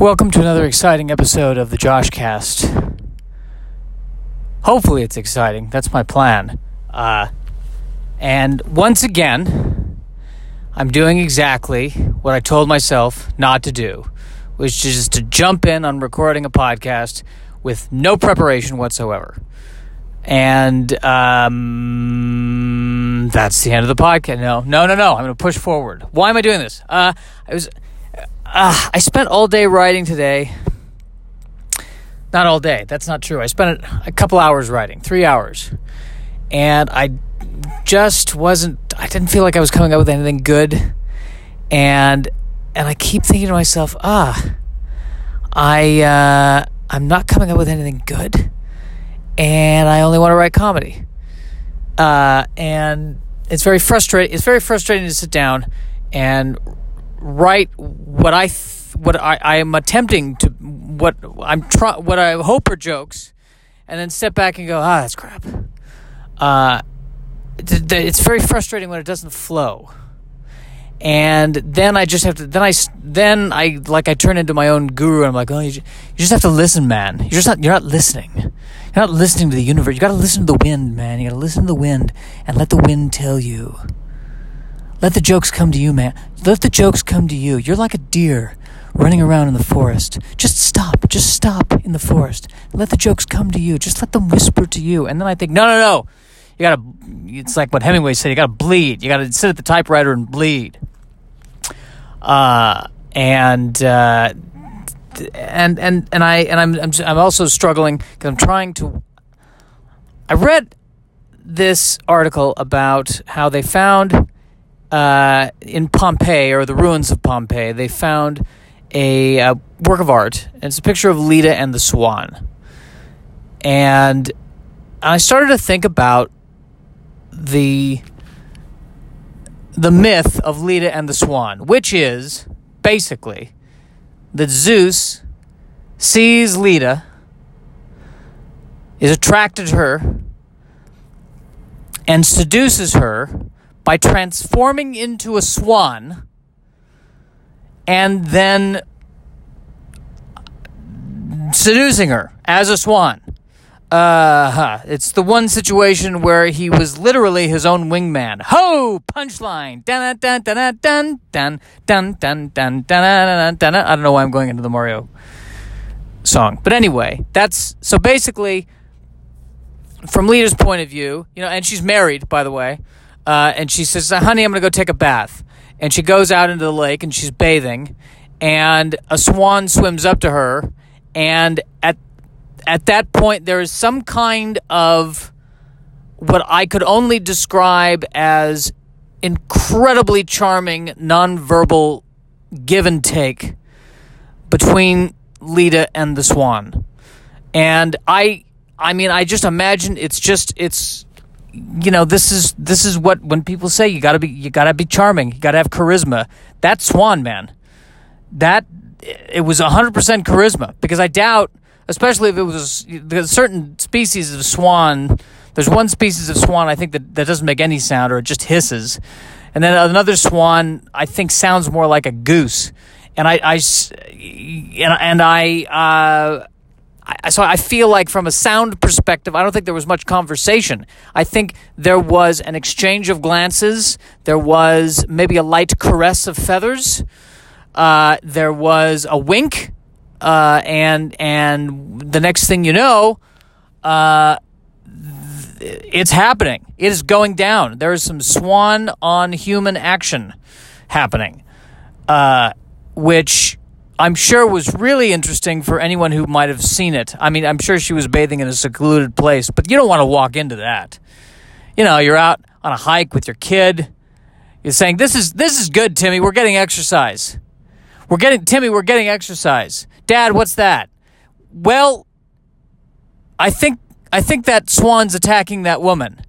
Welcome to another exciting episode of the JoshCast. Hopefully, it's exciting. That's my plan. Uh, and once again, I'm doing exactly what I told myself not to do, which is to jump in on recording a podcast with no preparation whatsoever. And um, that's the end of the podcast. No, no, no, no. I'm going to push forward. Why am I doing this? Uh, I was uh, I spent all day writing today. Not all day. That's not true. I spent a couple hours writing, three hours, and I just wasn't. I didn't feel like I was coming up with anything good, and and I keep thinking to myself, ah, I uh, I'm not coming up with anything good, and I only want to write comedy, uh, and it's very frustrating. It's very frustrating to sit down and write what I th- what I, I am attempting to what I'm try what I hope are jokes, and then step back and go, ah, that's crap. Uh, it's very frustrating when it doesn't flow, and then I just have to then I then I like I turn into my own guru and I'm like, oh, you you just have to listen, man. You're just not you're not listening. You're not listening to the universe. You got to listen to the wind, man. You got to listen to the wind and let the wind tell you. Let the jokes come to you, man. Let the jokes come to you. You're like a deer running around in the forest. Just stop. Just stop in the forest. Let the jokes come to you. Just let them whisper to you. And then I think, no, no, no. You gotta, it's like what Hemingway said, you gotta bleed. You gotta sit at the typewriter and bleed. Uh, and, uh, and, and, and I, and I'm, I'm, I'm also struggling because I'm trying to, I read this article about how they found uh, in Pompeii or the ruins of Pompeii, they found a, a, work of art. It's a picture of Leda and the Swan. And I started to think about the the myth of Leda and the Swan, which is basically that Zeus sees Leda, is attracted to her, and seduces her by transforming into a swan and then seducing her as a swan. Uh. It's the one situation where he was literally his own wingman. Ho! Punchline. Dun dun dun dun dun dun dun dun dun dun dun. I don't know why I'm going into the Mario song, but anyway, that's so basically from Leda's point of view, you know, and she's married, by the way. Uh, and she says, "Honey, I'm going to go take a bath." And she goes out into the lake and she's bathing, and a swan swims up to her, and at at that point there is some kind of what I could only describe as incredibly charming nonverbal give and take between Leda and the swan. And I I mean I just imagine it's just it's you know this is this is what when people say you got to be you got to be charming you got to have charisma that swan man. That it was 100% charisma because i doubt especially if it was certain species of swan there's one species of swan i think that, that doesn't make any sound or it just hisses. And then another swan i think sounds more like a goose. And i, I and, and i uh, I, so I feel like from a sound perspective, I don't think there was much conversation. I think there was an exchange of glances. There was maybe a light caress of feathers. Uh, there was a wink, uh, and and the next thing you know, uh, it's happening. It is going down. There is some swan on human action happening, uh, which I'm sure was really interesting for anyone who might have seen it. I mean, I'm sure she was bathing in a secluded place, but you don't want to walk into that. You know, you're out on a hike with your kid. You're saying, "This is this is good, Timmy. We're getting exercise. We're getting Timmy. We're getting exercise. Dad, what's that? Well, I think I think that swan's attacking that woman.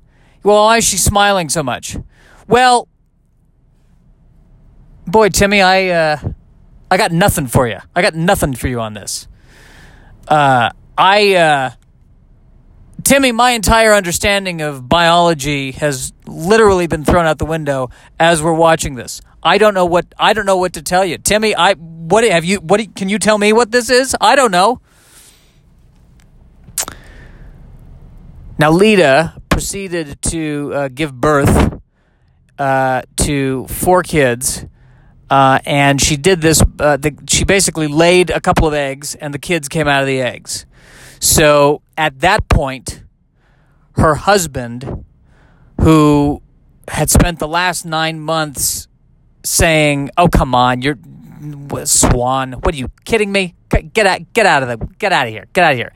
Well, why is she smiling so much? Well, boy, Timmy, I. Uh, I got nothing for you. I got nothing for you on this. Uh, I, uh, Timmy, my entire understanding of biology has literally been thrown out the window as we're watching this. I don't know what I don't know what to tell you, Timmy. I what have you? What can you tell me what this is? I don't know. Now, Leda proceeded to uh, give birth uh, to four kids, uh, and she did this. Uh, the, she basically laid a couple of eggs, and the kids came out of the eggs. So at that point, her husband, who had spent the last nine months saying, "Oh, come on, you're Swan. What are you kidding me? Get out! Get out of the! Get out of here! Get out of here!"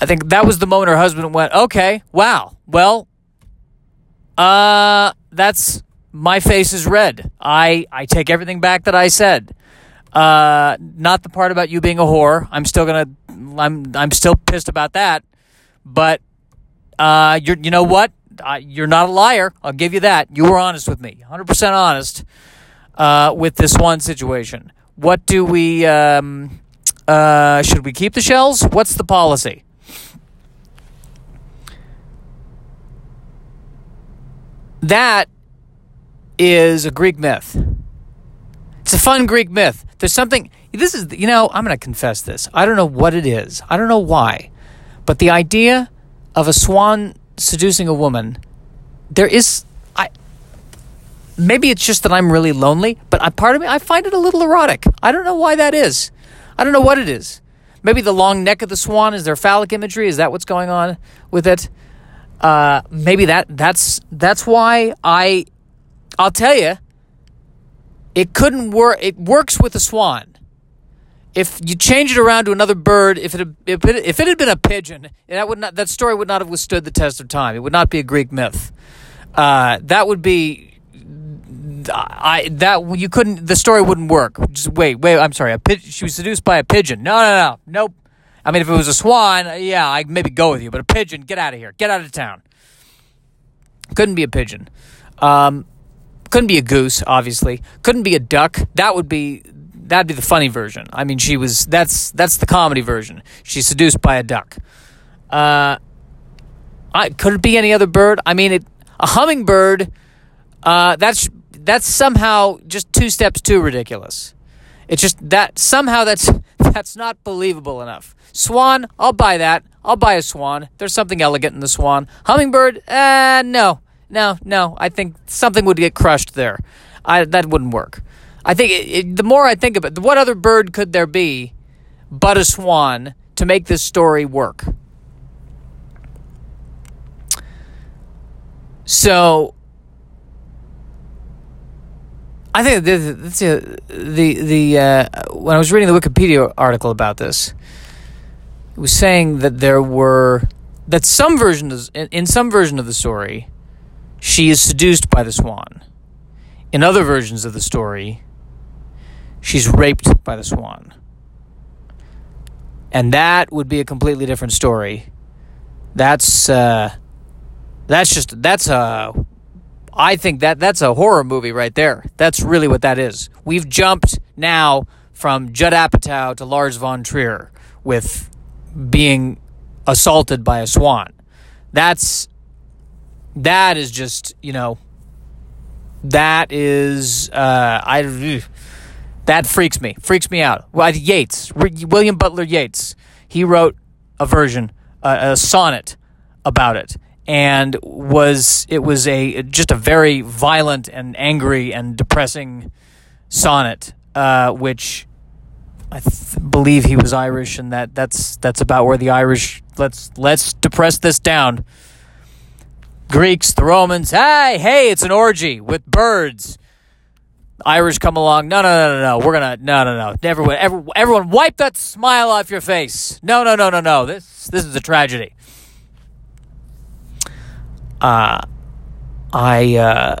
I think that was the moment her husband went, "Okay, wow, well, uh, that's my face is red. I I take everything back that I said. Uh, not the part about you being a whore. I'm still gonna. I'm I'm still pissed about that. But uh, you're you know what? Uh, you're not a liar. I'll give you that. You were honest with me, 100% honest uh, with this one situation. What do we? Um, uh, should we keep the shells? What's the policy? That is a Greek myth. It's a fun Greek myth. There's something, this is, you know, I'm going to confess this. I don't know what it is. I don't know why. But the idea of a swan seducing a woman, there is, I, maybe it's just that I'm really lonely, but I, part of me, I find it a little erotic. I don't know why that is. I don't know what it is. Maybe the long neck of the swan is there phallic imagery. Is that what's going on with it? Uh, maybe that that's that's why I I'll tell you it couldn't work it works with a swan if you change it around to another bird if it if it, if it had been a pigeon that would not that story would not have withstood the test of time it would not be a greek myth uh, that would be I that you couldn't the story wouldn't work just wait wait I'm sorry a she was seduced by a pigeon no no no nope I mean, if it was a swan, yeah, I'd maybe go with you. But a pigeon, get out of here. Get out of town. Couldn't be a pigeon. Um, couldn't be a goose, obviously. Couldn't be a duck. That would be that'd be the funny version. I mean, she was that's that's the comedy version. She's seduced by a duck. Uh, I, could it be any other bird? I mean, it, a hummingbird. Uh, that's that's somehow just two steps too ridiculous. It's just that somehow that's that's not believable enough. Swan, I'll buy that. I'll buy a swan. There's something elegant in the swan. Hummingbird, uh, no, no, no. I think something would get crushed there. I, that wouldn't work. I think it, it, the more I think of it, what other bird could there be but a swan to make this story work? So I think the the the uh, when I was reading the Wikipedia article about this, it was saying that there were that some version of, in some version of the story, she is seduced by the swan. In other versions of the story, she's raped by the swan. And that would be a completely different story. That's uh, that's just that's a I think that that's a horror movie right there. That's really what that is. We've jumped now from Judd Apatow to Lars von Trier with being assaulted by a swan. That's that is just you know that is uh, I that freaks me freaks me out. Well, Yeats, William Butler Yeats, he wrote a version, uh, a sonnet about it, and was it was a just a very violent and angry and depressing sonnet, uh, which I th- believe he was Irish, and that that's that's about where the Irish let's let's depress this down. Greeks, the Romans, hey, hey, it's an orgy with birds. Irish come along. No, no, no, no, no. We're gonna no, no, no. Everyone, everyone, everyone, wipe that smile off your face. No, no, no, no, no. This this is a tragedy uh, I uh,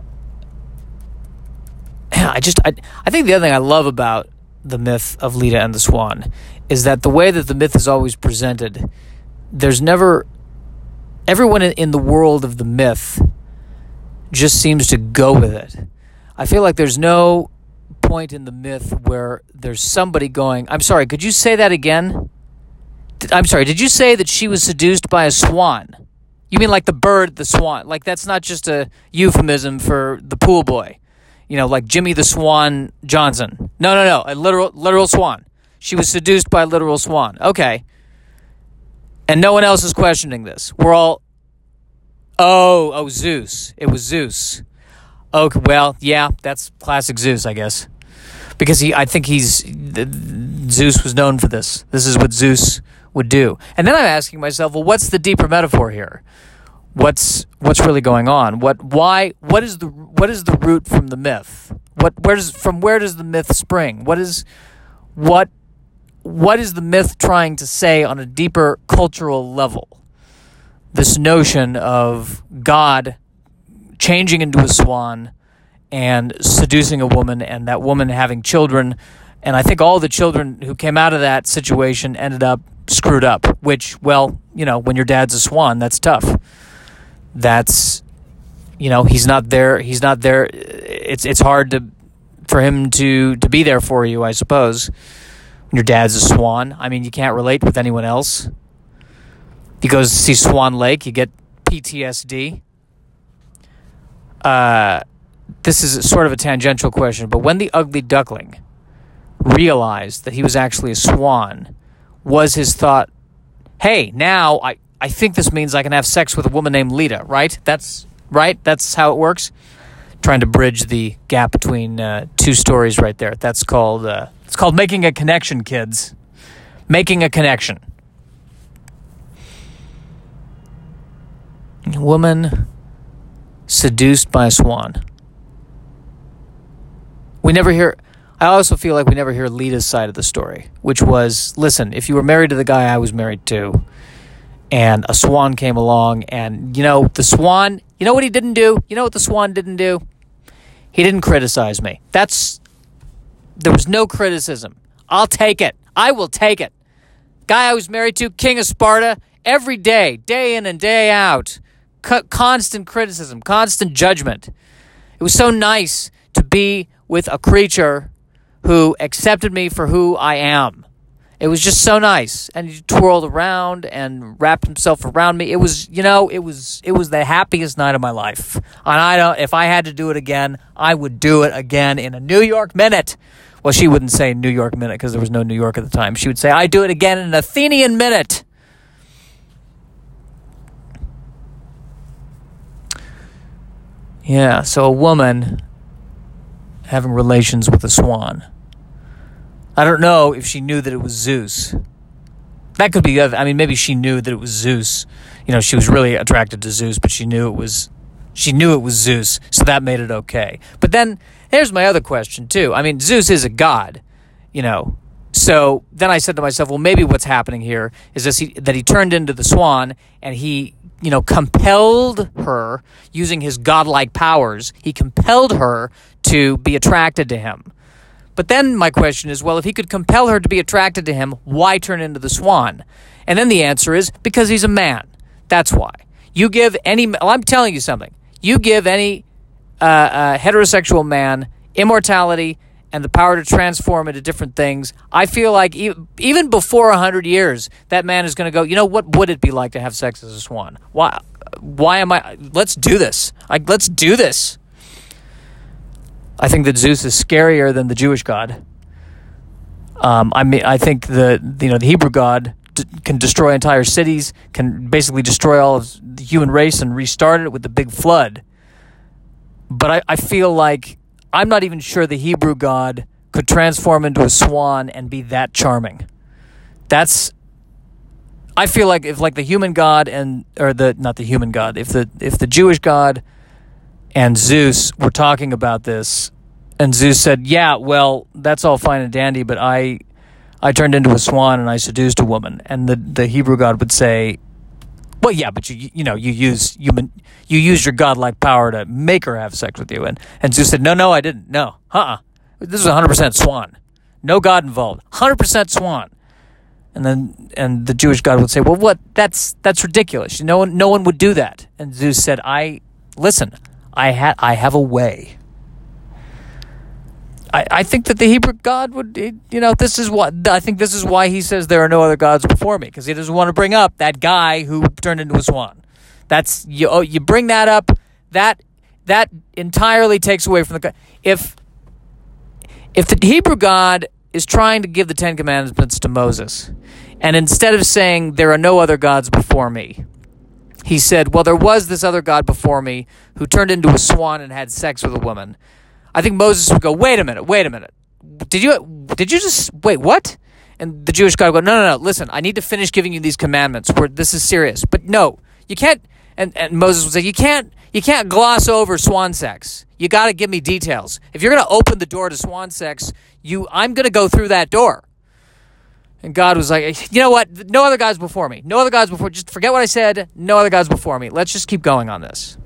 I just I, I think the other thing I love about the myth of Leda and the Swan is that the way that the myth is always presented, there's never everyone in the world of the myth just seems to go with it. I feel like there's no point in the myth where there's somebody going, I'm sorry, could you say that again? I'm sorry, did you say that she was seduced by a swan? You mean like the bird, the swan? Like that's not just a euphemism for the pool boy, you know, like Jimmy the Swan Johnson. No, no, no. A literal literal swan. She was seduced by a literal swan. Okay. And no one else is questioning this. We're all Oh, oh Zeus. It was Zeus. Okay, well, yeah, that's classic Zeus, I guess. Because he I think he's Zeus was known for this. This is what Zeus would do. And then I'm asking myself, well, what's the deeper metaphor here? What's what's really going on? What why what is the what is the root from the myth? What where does from where does the myth spring? What is what what is the myth trying to say on a deeper cultural level? This notion of God changing into a swan and seducing a woman and that woman having children and I think all the children who came out of that situation ended up screwed up, which, well, you know, when your dad's a swan, that's tough. That's, you know, he's not there. He's not there. It's, it's hard to, for him to, to be there for you, I suppose. Your dad's a swan, I mean, you can't relate with anyone else. You go see Swan Lake, you get PTSD. Uh, this is sort of a tangential question, but when the ugly duckling realized that he was actually a swan, was his thought, hey, now I, I think this means I can have sex with a woman named Leda, right? That's right? That's how it works? Trying to bridge the gap between uh, two stories right there. That's called, uh, it's called making a connection, kids. Making a connection. Woman seduced by a swan. We never hear I also feel like we never hear Leda's side of the story, which was listen, if you were married to the guy I was married to, and a swan came along, and you know, the swan, you know what he didn't do? You know what the swan didn't do? He didn't criticize me. That's, there was no criticism. I'll take it. I will take it. Guy I was married to, King of Sparta, every day, day in and day out, constant criticism, constant judgment. It was so nice to be with a creature who accepted me for who I am. It was just so nice, and he twirled around and wrapped himself around me. It was, you know, it was it was the happiest night of my life. And I don't. If I had to do it again, I would do it again in a New York minute. Well, she wouldn't say New York minute because there was no New York at the time. She would say, "I do it again in an Athenian minute." Yeah. So a woman having relations with a swan. I don't know if she knew that it was Zeus. That could be. I mean, maybe she knew that it was Zeus. You know, she was really attracted to Zeus, but she knew it was. She knew it was Zeus, so that made it okay. But then here's my other question too. I mean, Zeus is a god, you know. So then I said to myself, well, maybe what's happening here is this he, that he turned into the swan and he you know, compelled her using his godlike powers. He compelled her to be attracted to him. But then my question is, well, if he could compel her to be attracted to him, why turn into the swan? And then the answer is because he's a man. That's why. You give any, well, I'm telling you something. You give any uh, uh, heterosexual man immortality and the power to transform into different things. I feel like even before 100 years, that man is going to go, you know, what would it be like to have sex as a swan? Why, why am I, let's do this. Let's do this. I think that Zeus is scarier than the Jewish God. Um, I mean, I think the you know the Hebrew God d- can destroy entire cities, can basically destroy all of the human race and restart it with the big flood. But I, I feel like I'm not even sure the Hebrew God could transform into a swan and be that charming. That's I feel like if like the human god and or the not the human god, if the if the Jewish god and Zeus were talking about this and Zeus said, "Yeah, well, that's all fine and dandy, but I I turned into a swan and I seduced a woman." And the the Hebrew god would say, well, yeah, but you you know you use you you use your godlike power to make her have sex with you, and and Zeus said, no, no, I didn't. No, uh, uh this is hundred percent swan, no god involved, hundred percent swan. And then and the Jewish God would say, well, what? That's that's ridiculous. No one no one would do that. And Zeus said, I listen, I had I have a way. I, I think that the Hebrew God would, you know, this is what I think this is why he says there are no other gods before me because he doesn't want to bring up that guy who turned into a swan. That's you. Oh, you bring that up, that that entirely takes away from the if If the Hebrew God is trying to give the Ten Commandments to Moses, and instead of saying, There are no other gods before me, he said, Well, there was this other God before me who turned into a swan and had sex with a woman. I think Moses would go, Wait a minute, wait a minute. Did you did you just wait, what? And the Jewish God would go, No, no, no, listen, I need to finish giving you these commandments where this is serious. But no, you can't and, and Moses would say, You can't you can't gloss over swan sex. You gotta give me details. If you're gonna open the door to swan sex, you I'm gonna go through that door. And God was like, you know what? No other gods before me. No other gods before. Just forget what I said. No other gods before me. Let's just keep going on this.